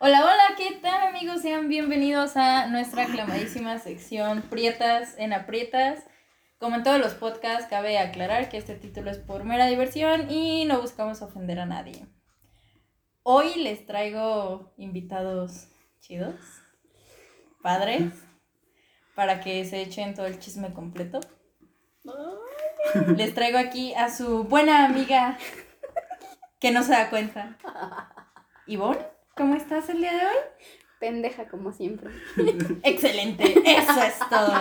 Hola, hola, ¿qué tal amigos? Sean bienvenidos a nuestra aclamadísima sección Prietas en Aprietas. Como en todos los podcasts, cabe aclarar que este título es por mera diversión y no buscamos ofender a nadie. Hoy les traigo invitados chidos, padres, para que se echen todo el chisme completo. Les traigo aquí a su buena amiga que no se da cuenta. Ivonne, ¿cómo estás el día de hoy? Pendeja como siempre. Excelente, eso es todo.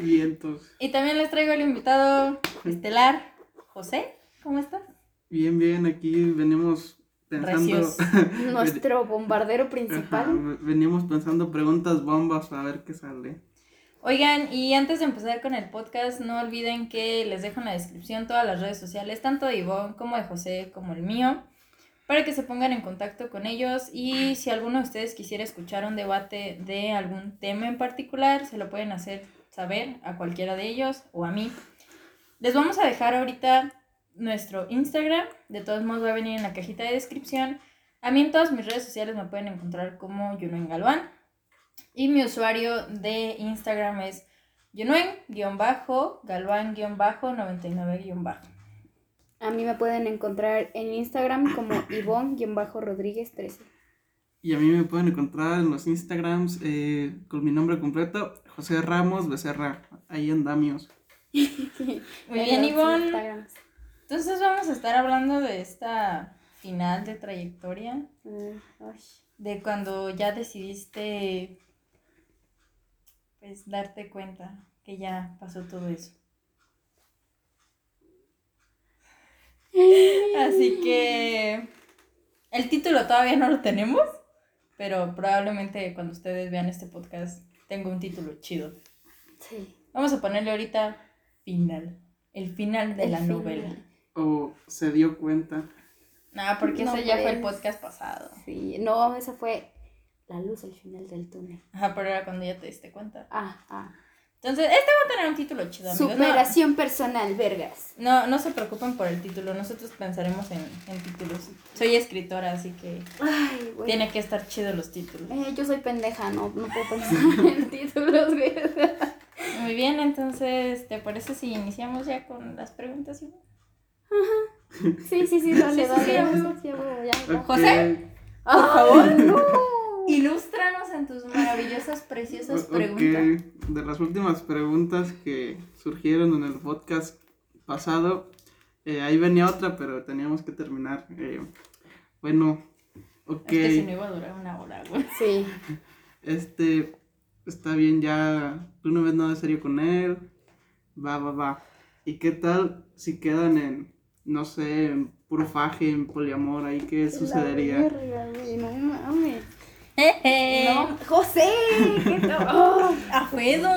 Vientos. Y también les traigo el invitado estelar, José, ¿cómo estás? Bien, bien, aquí venimos pensando. Nuestro bombardero Ajá, principal. venimos pensando preguntas bombas a ver qué sale. Oigan, y antes de empezar con el podcast, no olviden que les dejo en la descripción todas las redes sociales, tanto de Ivonne como de José, como el mío, para que se pongan en contacto con ellos y si alguno de ustedes quisiera escuchar un debate de algún tema en particular, se lo pueden hacer saber a cualquiera de ellos o a mí. Les vamos a dejar ahorita nuestro Instagram, de todos modos va a venir en la cajita de descripción. A mí en todas mis redes sociales me pueden encontrar como Yunuen Galván. Y mi usuario de Instagram es Yunuen-Galván-99- A mí me pueden encontrar en Instagram como Ivonne-Rodríguez 13. Y a mí me pueden encontrar en los Instagrams eh, con mi nombre completo, José Ramos Becerra. Ahí andamios. Muy En bien, Ivonne. Entonces vamos a estar hablando de esta final de trayectoria, Mm, ay. de cuando ya decidiste pues darte cuenta que ya pasó todo eso. Así que el título todavía no lo tenemos, pero probablemente cuando ustedes vean este podcast tenga un título chido. Sí. Vamos a ponerle ahorita final, el final de El la final. novela. O se dio cuenta. No, porque No, ese ya fue el podcast pasado. Sí. No, esa fue la luz al final del túnel. Ajá, pero era cuando ya te diste cuenta. Ah, ah. Entonces, este va a tener un título chido, amigos. No, Superación personal, vergas. no, no se preocupen por el título, nosotros pensaremos en, en títulos. Soy escritora, así que Ay, güey. tiene que estar chido los títulos. Eh, yo soy pendeja, no, no puedo pensar en títulos, güey. Muy bien, entonces, ¿te parece si iniciamos ya con las preguntas? Ivonne? Sí, sí, sí, dale, dale. sí, Sí, sí. José. Por favor. no. Ilústranos en tus maravillosas, preciosas preguntas. De las últimas preguntas que surgieron en el podcast pasado, eh, ahí venía otra, pero teníamos que terminar. eh, bueno, ok. Es que si no iba a durar una hora, güey. Sí. Este, está bien, ya, tú no ves nada serio con él, va, va, va. ¿Y qué tal si quedan en, no sé, en puro faje, en poliamor, ahí qué sucedería? La verga, güey, no mames. No, José, ¿qué? Oh, ¡Afuedo!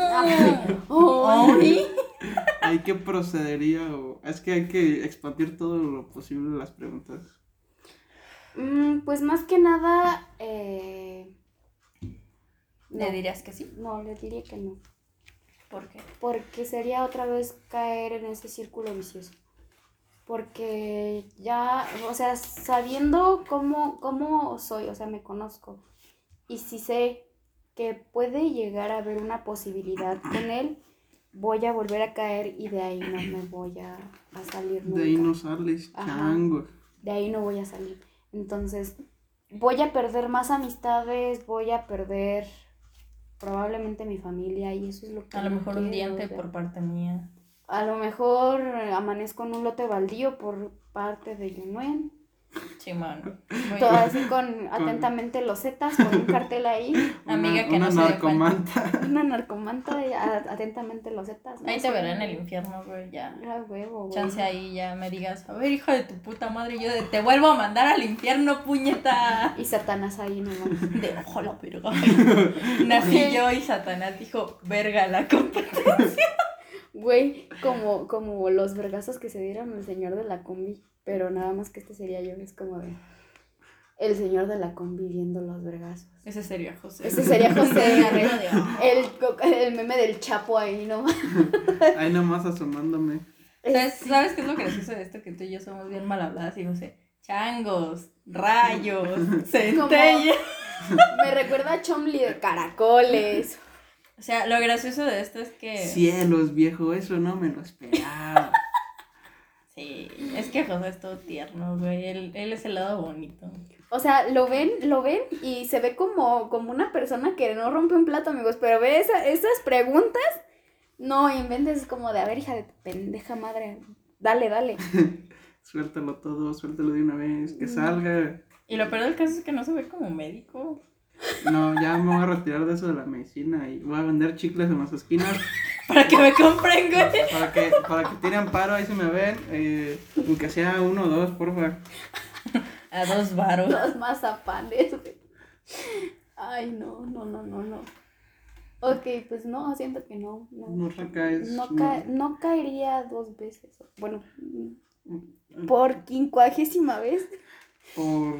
oh, ¡Ay! ¿Ahí qué procedería? O, es que hay que expandir todo lo posible las preguntas. Mm, pues más que nada, eh, ¿Le no, dirías que sí? no, le diría que no. ¿Por qué? Porque sería otra vez caer en ese círculo vicioso. Porque ya, o sea, sabiendo cómo, cómo soy, o sea, me conozco. Y si sé que puede llegar a haber una posibilidad con él, voy a volver a caer y de ahí no me voy a, a salir nunca. De ahí no sales, Ajá. chango. De ahí no voy a salir. Entonces, voy a perder más amistades, voy a perder probablemente mi familia y eso es lo que A lo mejor un diente o sea. por parte mía. A lo mejor amanezco en un lote baldío por parte de Yunuen. Sí, mano. Muy Todo bien. así con atentamente los zetas, con un cartel ahí. Amiga Una- que no una se dio narcomanta. Una narcomanta y atentamente los zetas. ¿no? Ahí te veré en el infierno, güey, ya. Ah, huevo, güey. Chance ahí ya me digas, a ver, hija de tu puta madre, yo de, te vuelvo a mandar al infierno, puñeta. Y Satanás ahí nomás. De ojo la verga. Nací yo y Satanás dijo, verga la compa. Güey, como, como los vergazos que se dieron al señor de la combi. Pero nada más que este sería yo, es como de. El señor de la combi viendo los vergazos. Ese sería José. Ese sería José. El, el meme del chapo ahí nomás. Ahí nomás asomándome. ¿Sabes, ¿Sabes qué es lo gracioso de esto? Que tú y yo somos bien mal habladas y José, changos, rayos, centellas. Me recuerda a Chomli de caracoles. O sea, lo gracioso de esto es que. Cielos, viejo, eso no me lo esperaba. Que José es todo tierno, güey. Él, él es el lado bonito. O sea, lo ven, lo ven y se ve como, como una persona que no rompe un plato, amigos. Pero ve esa- esas preguntas. No, inventes como de, a ver, hija de pendeja madre. Dale, dale. Suéltalo todo, suéltalo de una vez, Mm. que salga. Y lo peor del caso es que no se ve como médico. No, ya me voy a retirar de eso de la medicina y voy a vender chicles en las esquinas Para que me compren, güey. para que, para que tiren paro ahí si me ven. Eh, aunque sea uno o dos, porfa. A dos varos. Los mazapanes, güey. Ay, no, no, no, no, no. Ok, pues no, siento que no. No, No recaes. no, ca- no caería dos veces. Bueno, por quincuagésima vez, Por.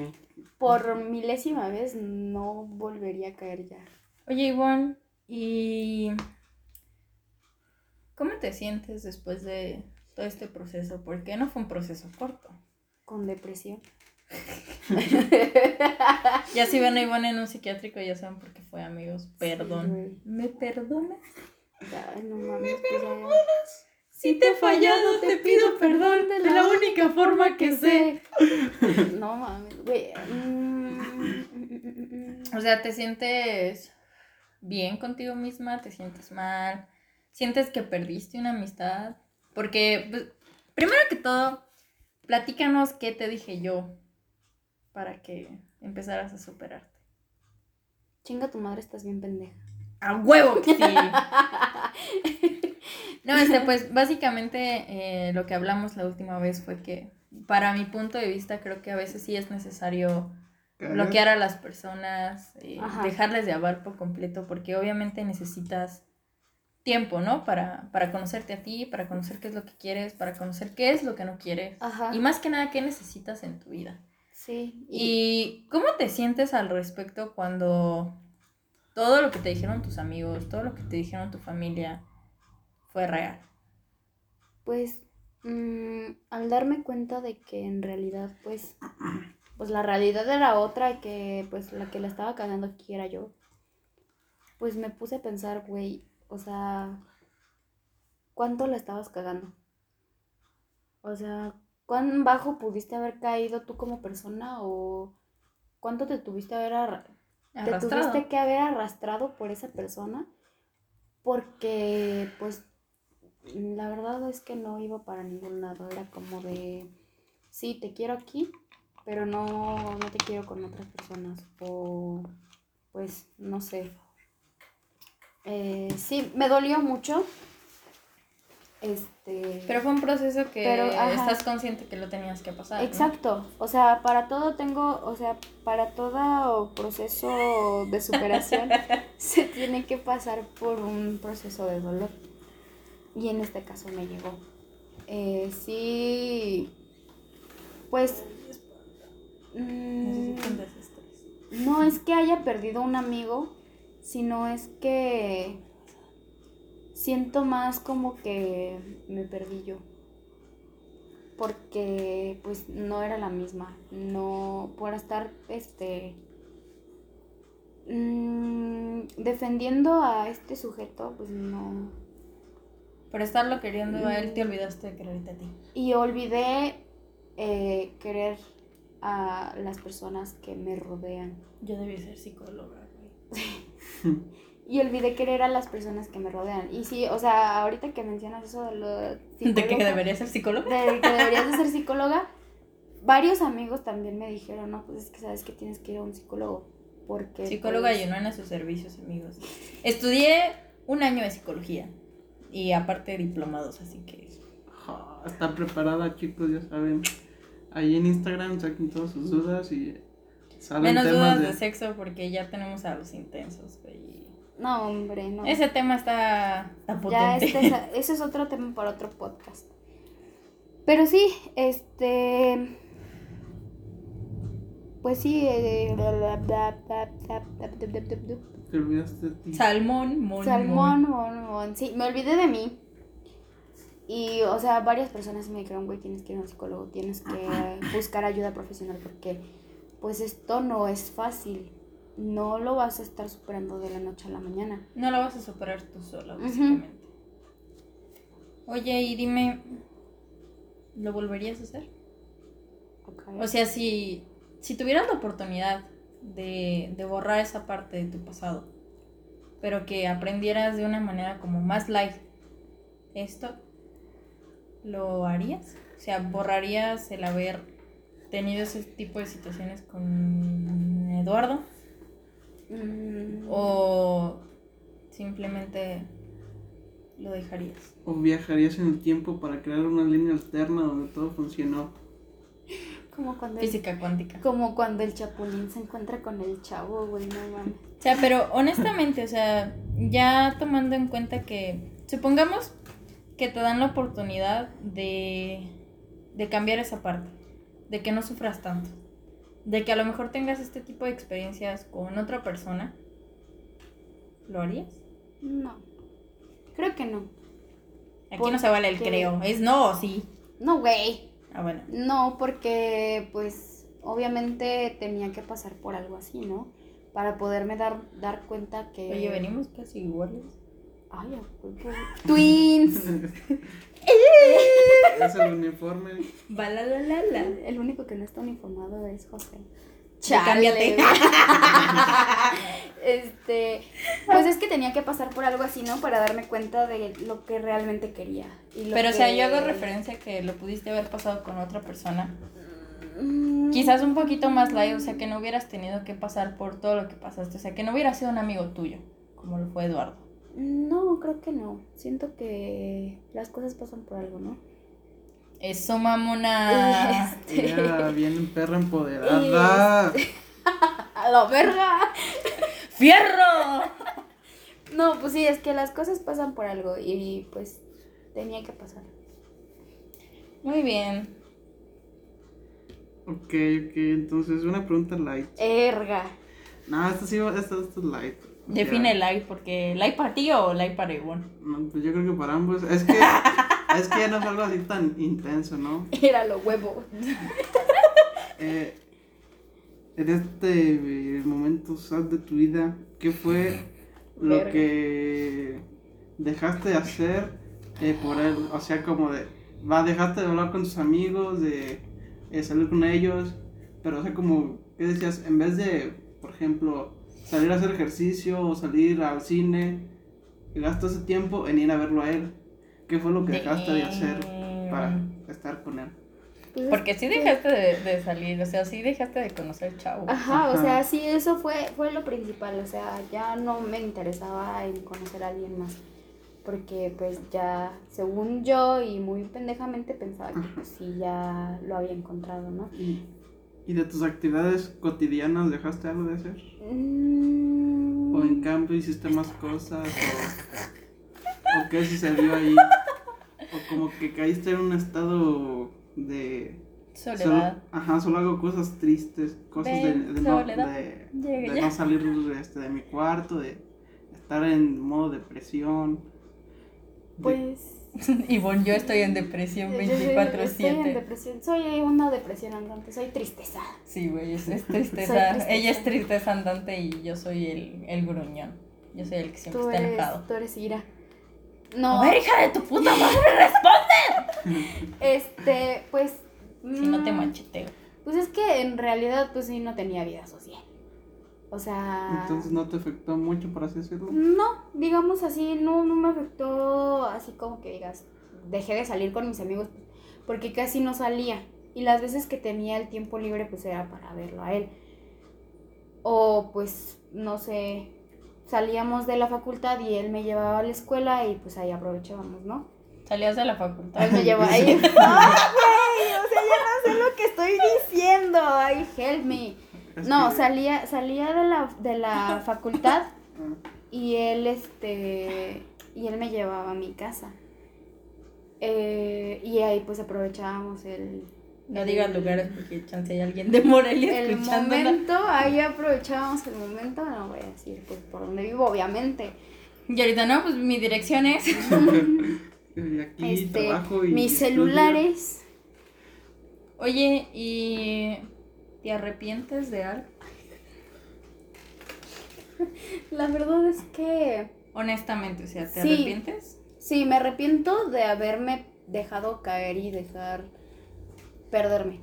por milésima vez, no volvería a caer ya. Oye, Ivonne, ¿y cómo te sientes después de todo este proceso? Porque no fue un proceso corto. Con depresión. Ya si ven a Ivonne en un psiquiátrico, ya saben por qué fue, amigos. Perdón. ¿Me perdonas? Ay, no mames, pues ya, ya. Si te he fallado, te pido perdón de la única forma que sé. No mames, güey. Mm, mm, mm. O sea, ¿te sientes bien contigo misma? ¿Te sientes mal? ¿Sientes que perdiste una amistad? Porque, pues, primero que todo, platícanos qué te dije yo para que empezaras a superarte. Chinga tu madre, estás bien pendeja. ¡A huevo que sí! No, este, pues básicamente eh, lo que hablamos la última vez fue que, para mi punto de vista, creo que a veces sí es necesario bloquear a las personas, eh, dejarles de hablar por completo, porque obviamente necesitas tiempo, ¿no? Para, para conocerte a ti, para conocer qué es lo que quieres, para conocer qué es lo que no quieres. Ajá. Y más que nada, qué necesitas en tu vida. Sí. ¿Y cómo te sientes al respecto cuando todo lo que te dijeron tus amigos, todo lo que te dijeron tu familia fue real? Pues mm, al darme cuenta de que en realidad pues pues la realidad era otra y que pues la que la estaba cagando aquí era yo. Pues me puse a pensar, güey, o sea, ¿cuánto la estabas cagando? O sea, ¿cuán bajo pudiste haber caído tú como persona o cuánto te tuviste haber arra- te Arrastrado. tuviste que haber arrastrado por esa persona porque pues la verdad es que no iba para ningún lado, era como de sí, te quiero aquí, pero no, no te quiero con otras personas o pues no sé. Eh, sí, me dolió mucho. Este Pero fue un proceso que Pero, estás consciente que lo tenías que pasar. ¿no? Exacto, o sea, para todo tengo, o sea, para todo proceso de superación se tiene que pasar por un proceso de dolor. Y en este caso me llegó. Eh, sí, pues, mm, no es que haya perdido un amigo, sino es que siento más como que me perdí yo. Porque pues no era la misma. No, por estar este mm, defendiendo a este sujeto, pues no. Por estarlo queriendo a él, te olvidaste de quererte a ti. Y olvidé eh, querer a las personas que me rodean. Yo debí ser psicóloga. Y olvidé querer a las personas que me rodean. Y sí, o sea, ahorita que mencionas eso de lo ¿De que psicóloga, debería ser psicóloga? de que deberías de ser psicóloga, varios amigos también me dijeron, no, pues es que sabes que tienes que ir a un psicólogo. Porque Psicóloga pues, y no en sus servicios, amigos. Estudié un año de psicología y aparte diplomados, así que Ja, Está preparada, chicos, ya saben. Ahí en Instagram saquen todas sus dudas y Menos dudas de... sexo porque ya tenemos a los intensos, güey. No, hombre, no. Ese tema está, está potente. Ya es, ese es otro tema para otro podcast. Pero sí, este... Pues sí, eh, te olvidaste de ti. Salmón, mon, Salmón, mon, mon. Sí, me olvidé de mí. Y, o sea, varias personas me dijeron, güey, tienes que ir a un psicólogo, tienes que buscar ayuda profesional porque pues, esto no es fácil. No lo vas a estar superando de la noche a la mañana. No lo vas a superar tú sola, básicamente. Oye, y dime, ¿lo volverías a hacer? O sea, si, si tuvieras la oportunidad de, de borrar esa parte de tu pasado, pero que aprendieras de una manera como más light esto, ¿lo harías? O sea, ¿borrarías el haber tenido ese tipo de situaciones con Eduardo? Mm, ¿O simplemente lo dejarías? ¿O viajarías en el tiempo para crear una línea alterna donde todo funcionó? como, cuando el, Física cuántica. como cuando el chapulín se encuentra con el chavo, güey, no mames. O sea, pero honestamente, o sea, ya tomando en cuenta que, supongamos que te dan la oportunidad de, de cambiar esa parte, de que no sufras tanto, de que a lo mejor tengas este tipo de experiencias con otra persona, ¿lo harías? No. Creo que no. Aquí no se vale el creo, es no o sí. No, güey. Ah, bueno. No, porque pues obviamente tenía que pasar por algo así, ¿no? Para poderme dar, dar cuenta que... Oye, venimos casi iguales. Ay, a. Twins. Es el uniforme. Va la la la la. El único que no está uniformado es José. Cámbiate. este, pues es que tenía que pasar por algo así, ¿no? Para darme cuenta de lo que realmente quería. y lo Pero, o sea, yo hago referencia a que lo pudiste haber pasado con otra persona. Mm, Quizás un poquito más light, o sea, que no hubieras tenido que pasar por todo lo que pasaste, o sea, que no hubiera sido un amigo tuyo, como lo fue Eduardo. No, creo que no. Siento que las cosas pasan por algo, ¿no? Eso, mamona. Este, Era bien perra empoderada. A la verga. ¡Fierro! No, pues sí, es que las cosas pasan por algo y pues tenía que pasar. Muy bien. Ok, ok, entonces una pregunta light. Erga. No, esto sí, esto, esto es light. Define Ya. light, porque light para ti o light para Ivonne. No, pues yo creo que para ambos. Es que, es que ya no es algo así tan intenso, ¿no? Era lo huevo. Eh, en este eh, momento sad de tu vida, ¿qué fue lo Verga. que dejaste de hacer eh, por él? O sea, como de, va, dejaste de hablar con tus amigos, de eh, salir con ellos, pero o sea, como, ¿qué decías? En vez de, por ejemplo, salir a hacer ejercicio o salir al cine, gastas ese tiempo en ir a verlo a él. ¿Qué fue lo que dejaste de hacer para estar con él? Pues es Porque sí dejaste de, de salir, o sea, sí dejaste de conocer chavo. Ajá, o Ajá. sea, sí, eso fue, fue lo principal, o sea, ya no me interesaba en conocer a alguien más, porque pues ya, según yo y muy pendejamente pensaba que pues sí, ya lo había encontrado, ¿no? ¿Y, y de tus actividades cotidianas dejaste algo de hacer? Mm, ¿O en cambio hiciste más cosas? ¿O, o qué sucedió ahí? ¿O como que caíste en un estado de... Soledad. Solo, ajá, solo hago cosas tristes, cosas de, no, de, de no salir este, de mi cuarto, de estar en modo depresión. de- Pues... Ivonne, yo estoy en depresión yo- yo soy- Estoy en 24-7. depresión, soy una depresión andante, soy tristeza. Sí, güey, es, es tristeza. Tristeza. Ella es tristeza andante y yo soy el, el gruñón. Yo soy el que siempre Tú está eres, enojado. tú eres ira. No, A ver, hija de tu puta madre, responde. este, pues... Si no te mm, macheteo. Pues es que en realidad pues sí no tenía vida social. O sea... Entonces no te afectó mucho, por así decirlo. No, digamos así, no, no me afectó así como que digas, dejé de salir con mis amigos porque casi no salía. Y las veces que tenía el tiempo libre pues era para verlo a él. O pues, no sé, salíamos de la facultad y él me llevaba a la escuela y pues ahí aprovechábamos, ¿no? Salías de la facultad. Él me llevaba ahí. ¡Ay, güey! O sea, ya no sé lo que estoy diciendo. ¡Ay, help me! No, salía, salía de la, de la facultad Ah, y él, este, y él me llevaba a mi casa. Eh, y ahí pues aprovechábamos el, No digas lugares porque chance hay alguien de Morelia el momento, ahí aprovechábamos el momento, no voy a decir pues por dónde vivo, obviamente. Y ahorita no, pues mi dirección es. aquí este, trabajo y mis estudio. celulares. Oye, ¿y te arrepientes de algo? La verdad es que Honestamente, o sea, ¿te Sí. arrepientes? sí, me arrepiento de haberme dejado caer y dejar perderme.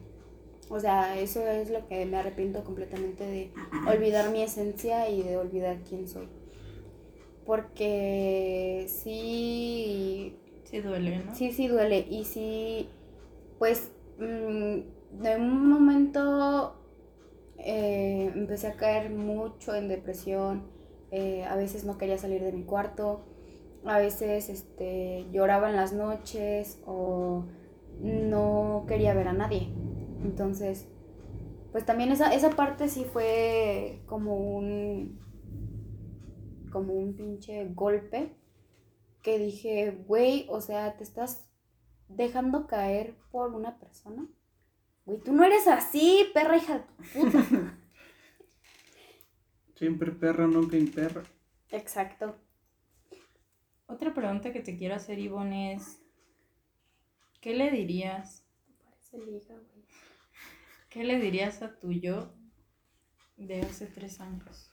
O sea, eso es lo que me arrepiento completamente de olvidar mi esencia y de olvidar quién soy. Porque sí, Sí duele, ¿no? Sí, sí duele. Y sí, pues, mm, de un momento eh, empecé a caer mucho en depresión. eh, a veces no quería salir de mi cuarto. A veces este, lloraba en las noches o no quería ver a nadie. Entonces, pues también esa, esa parte sí fue como un como un pinche golpe que dije, güey, o sea, te estás dejando caer por una persona. Güey, tú no eres así, perra hija de tu puta. Siempre perra, nunca imperra. Exacto. Otra pregunta que te quiero hacer, Ivonne, es, ¿qué le dirías? Parece liga, güey. ¿Qué le dirías a tu yo de hace tres años?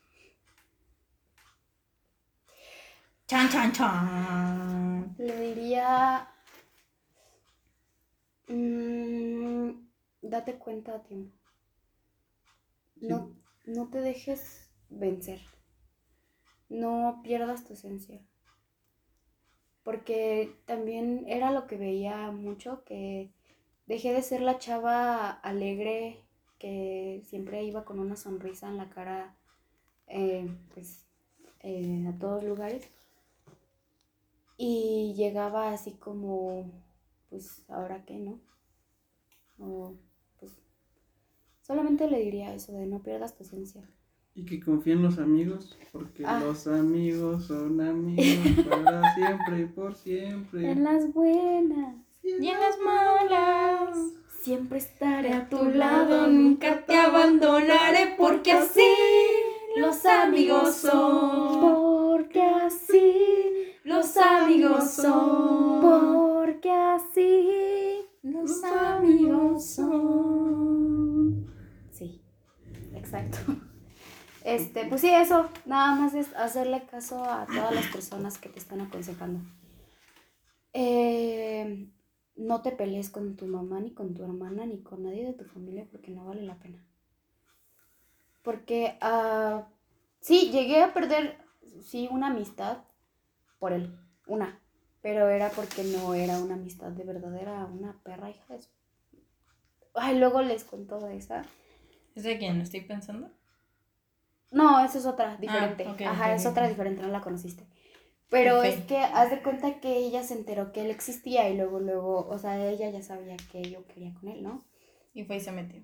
Chan, chan, chan. Le diría. mm, date cuenta a tiempo. No, no te dejes vencer. No pierdas tu esencia. Porque también era lo que veía mucho, que dejé de ser la chava alegre que siempre iba con una sonrisa en la cara, eh, pues, eh, a todos lugares. Y llegaba así como, pues, ¿ahora qué, no? O, solamente le diría eso de no pierdas tu esencia. Y que confíen en los amigos, porque Ah. los amigos son amigos para siempre y por siempre. En las buenas, Y en las malas, siempre estaré a tu lado, nunca te abandonaré, porque así los amigos son. Porque así Los amigos son. Porque así. Los amigos son. Exacto. Este, pues sí, eso. Nada más es hacerle caso a todas las personas que te están aconsejando. Eh, no te pelees con tu mamá, ni con tu hermana, ni con nadie de tu familia porque no vale la pena. Porque, ah, sí, llegué a perder, sí, una amistad por él. Una. Pero era porque no era una amistad de verdad, era una perra hija de su... Ay, luego les cuento de esa. ¿Es de quién estoy pensando? No, esa es otra, diferente. ok, Ajá, es otra diferente, no la conociste. Pero es que haz de cuenta que ella se enteró que él existía y luego, luego, o sea, ella ya sabía que yo quería con él, ¿no? Y fue y se metió.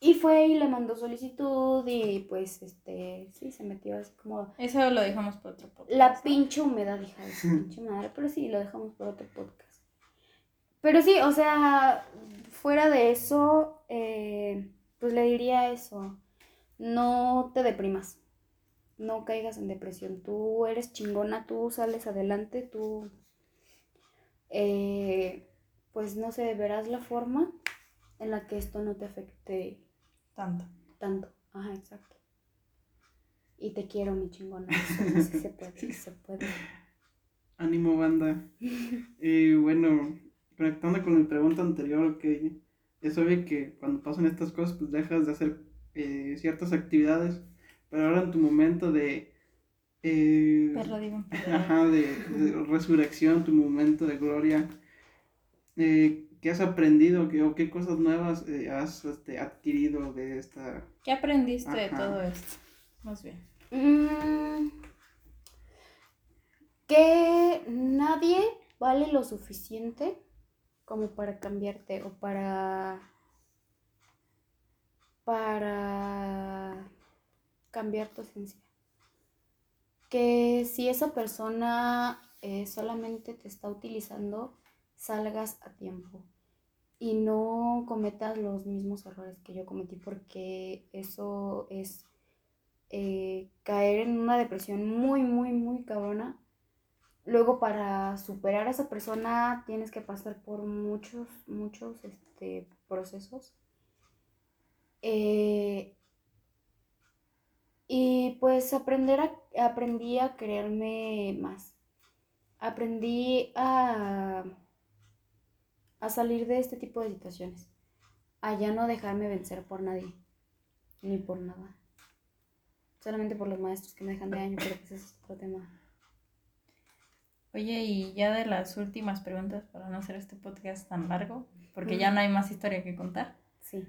Y fue y le mandó solicitud y pues, este, sí, se metió así como Eso lo dejamos para otro podcast. la pinche humedad, hija de su pinche madre. Pero sí, lo dejamos por otro podcast. Pero sí, o sea, fuera de eso, eh, pues le diría eso. No te deprimas. No caigas en depresión. Tú eres chingona, tú sales adelante, tú... eh, pues no sé, verás la forma en la que esto no te afecte Tanto. tanto. Ajá, exacto. Y te quiero, mi chingona. Sí, sí se puede, sí se puede. Ánimo, banda. Y bueno, conectando con mi pregunta anterior, que es obvio que cuando pasan estas cosas, pues dejas de hacer eh, ciertas actividades, pero ahora en tu momento de... eh, Perro, digo. Ajá, de, de resurrección, tu momento de gloria. Eh, ¿Qué has aprendido qué, o qué cosas nuevas eh, has este, adquirido de esta... ¿Qué aprendiste de Ajá. todo esto? Más bien. Mm, que nadie vale lo suficiente como para cambiarte o para para cambiar tu esencia. Que si esa persona eh, solamente te está utilizando, salgas a tiempo y no cometas los mismos errores que yo cometí porque eso es eh, caer en una depresión muy, muy, muy cabrona luego para superar a esa persona tienes que pasar por muchos, muchos este, procesos. Eh, y pues aprender a, aprendí a quererme más. Aprendí a, a salir de este tipo de situaciones. A ya no dejarme vencer por nadie. Ni por nada. Solamente por los maestros que me dejan de año, pero pues ese es otro tema. Oye, y ya de las últimas preguntas para no hacer este podcast tan largo, porque ya no hay más historia que contar. Sí.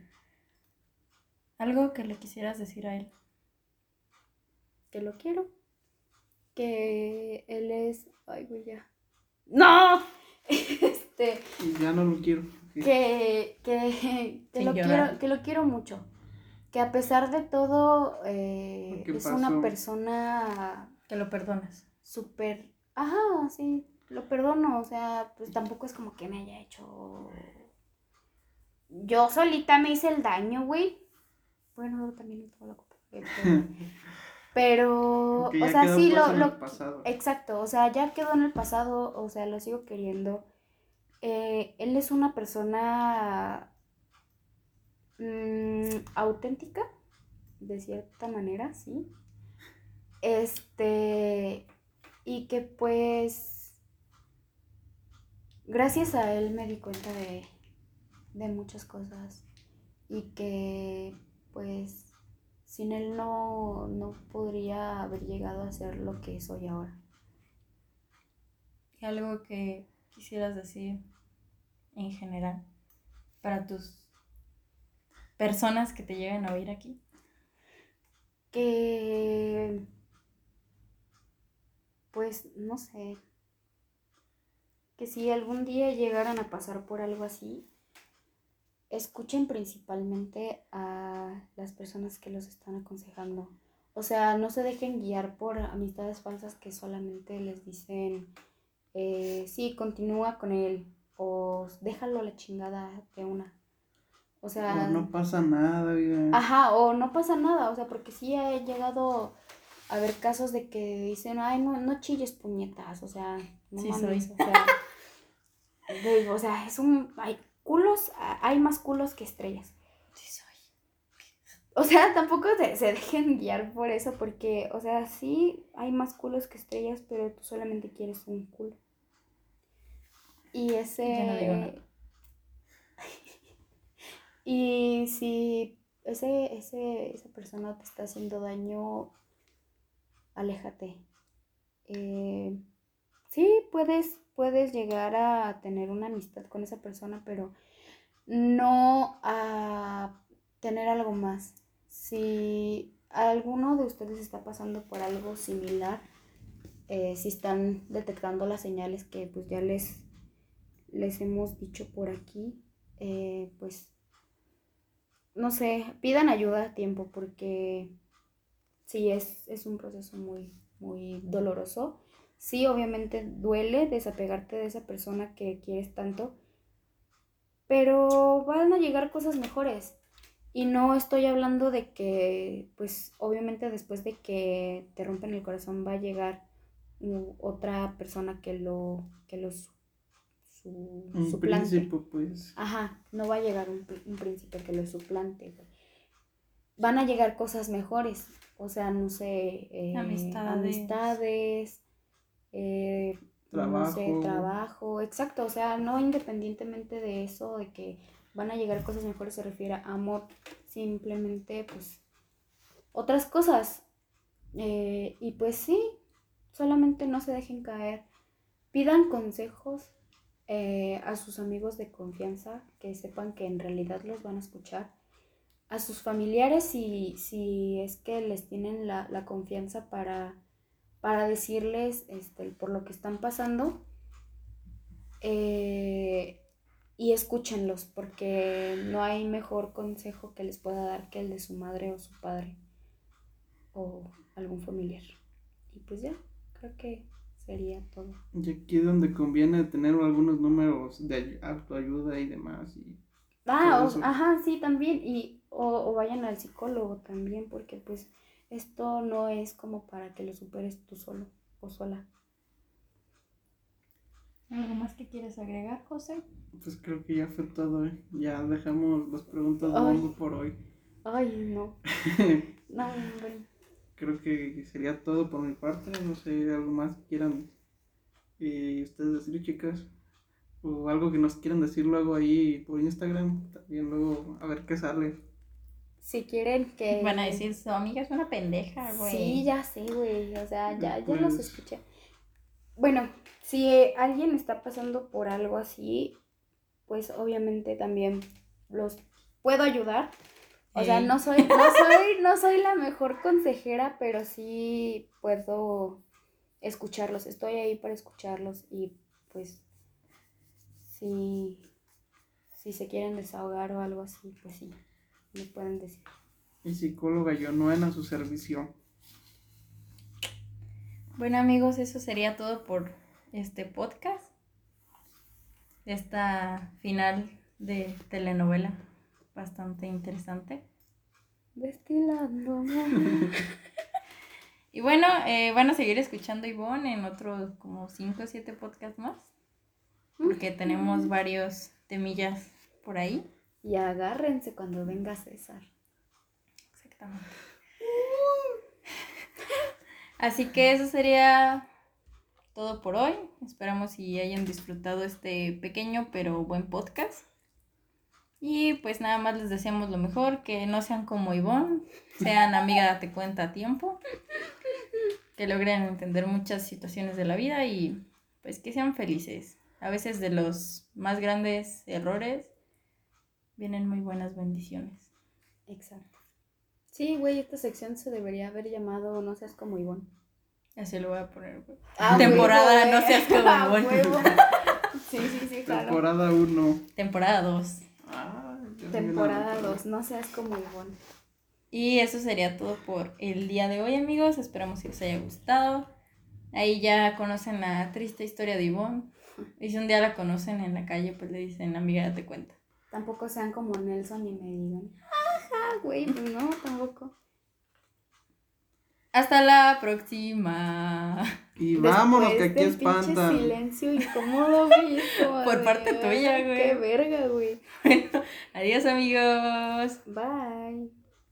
Algo que le quisieras decir a él. Que lo quiero. Que él es. Ay, güey, ya. ¡No! Este. Ya no lo quiero. Que, que, que, lo llorar. quiero, que lo quiero mucho. Que a pesar de todo, eh, ¿Qué es una persona Que lo perdones. súper. Ajá, sí. Lo perdono. O sea, pues tampoco es como que me haya hecho. Yo solita me hice el daño, güey. Bueno, también no tengo la culpa. Pero, o sea, sí, lo, lo. Exacto, o sea, ya quedó en el pasado, o sea, lo sigo queriendo. Eh, él es una persona mm, auténtica, de cierta manera, sí. Este, y que pues, gracias a él me di cuenta de, de muchas cosas y que pues sin él no, no podría haber llegado a ser lo que soy ahora. Y algo que quisieras decir en general para tus personas que te lleguen a oír aquí. Que, pues, no sé, que si algún día llegaran a pasar por algo así, escuchen principalmente a las personas que los están aconsejando. O sea, no se dejen guiar por amistades falsas que solamente les dicen, eh, sí, continúa con él o déjalo a la chingada de una. O sea, O no pasa nada, vida. Ajá, o no pasa nada, o sea, porque sí he llegado a ver casos de que dicen, ay, no, no chilles puñetas, o sea, no Sí mames, soy. o sea, de- o sea, es un, hay culos, hay más culos que estrellas. Sí soy. O sea, tampoco se, se dejen guiar por eso, porque, o sea, sí hay más culos que estrellas, pero tú solamente quieres un culo. Y ese... Ya no digo nada. y si ese, ese, esa persona te está haciendo daño, aléjate. Eh, sí, puedes, puedes llegar a tener una amistad con esa persona, pero no a tener algo más. Si alguno de ustedes está pasando por algo similar, eh, si están detectando las señales que pues ya les, les hemos dicho por aquí, eh, pues no sé, pidan ayuda a tiempo porque sí es, es un proceso muy, muy doloroso. Sí, obviamente duele desapegarte de esa persona que quieres tanto, pero van a llegar cosas mejores. Y no estoy hablando de que, pues obviamente después de que te rompen el corazón va a llegar otra persona que lo, que lo su, su- Un suplante. príncipe, pues. Ajá, no va a llegar un, un príncipe que lo suplante. Van a llegar cosas mejores. O sea, no sé, eh, Amistades. amistades, eh, no sé, Trabajo. trabajo, exacto. O sea, no independientemente de eso, de que van a llegar cosas mejores, se refiere a amor, simplemente, pues, otras cosas. Eh, y pues sí, solamente no se dejen caer. Pidan consejos eh, a sus amigos de confianza que sepan que en realidad los van a escuchar. A sus familiares si, si es que les tienen la, la confianza para, para decirles este, por lo que están pasando. Eh, y escúchenlos porque no hay mejor consejo que les pueda dar que el de su madre o su padre o algún familiar. Y pues ya, creo que sería todo. Y aquí es donde conviene tener algunos números de ay- autoayuda y demás. Y Ah, o- ajá, sí, también. Y, o, o vayan al psicólogo también, porque pues esto no es como para que lo superes tú solo o sola. ¿Algo más que quieres agregar, José? Pues creo que ya fue todo. ¿eh? Ya dejamos las preguntas de Ay. por hoy. Ay, no. No, hombre. creo que sería todo por mi parte. No sé, algo más que quieran eh, ustedes decir, chicas. O algo que nos quieran decir luego ahí por Instagram. También luego a ver qué sale. Si quieren que... Van a decir, su amiga es una pendeja, güey. Sí, ya sé, güey. O sea, ya, ya Pues- los escuché. Bueno, si alguien está pasando por algo así, pues obviamente también los puedo ayudar. O sea, no soy, no soy, no soy la mejor consejera, pero sí puedo escucharlos. Estoy ahí para escucharlos y pues si, si se quieren desahogar o algo así, pues sí, me pueden decir. Y psicóloga Yonoen a su servicio. Bueno amigos, eso sería todo por este podcast. Esta final de telenovela bastante interesante. Destilando. Y bueno, eh, van a seguir escuchando a Ivonne en otros como 5 o 7 podcasts más. Porque tenemos varios temillas por ahí. Y agárrense cuando venga César. Exactamente. Así que eso sería todo por hoy. Esperamos si hayan disfrutado este pequeño pero buen podcast. Y pues nada más les deseamos lo mejor, que no sean como Ivonne, sean amiga date cuenta a tiempo, que logren entender muchas situaciones de la vida y pues que sean felices. A veces de los más grandes errores vienen muy buenas bendiciones. Exacto. Sí, güey, esta sección se debería haber llamado No seas como Ivonne. Así lo voy a poner, güey. Ah, Temporada No seas como Ah, Ivonne. Sí, sí, sí, claro. Temporada 1. Temporada 2. Temporada 2, No seas como Ivonne. Y eso sería todo por el día de hoy, amigos. Esperamos que os haya gustado. Ahí ya conocen la triste historia de Ivonne. Y si un día la conocen en la calle, pues le dicen, amiga, date cuenta. Tampoco sean como Nelson y me digan, ajá, güey, pues no, tampoco. Hasta la próxima. Y vámonos, que aquí del pinche espantan. silencio incómodo, güey. Por parte tuya, "Ay, güey". Qué verga, güey. Adiós, amigos. Bye.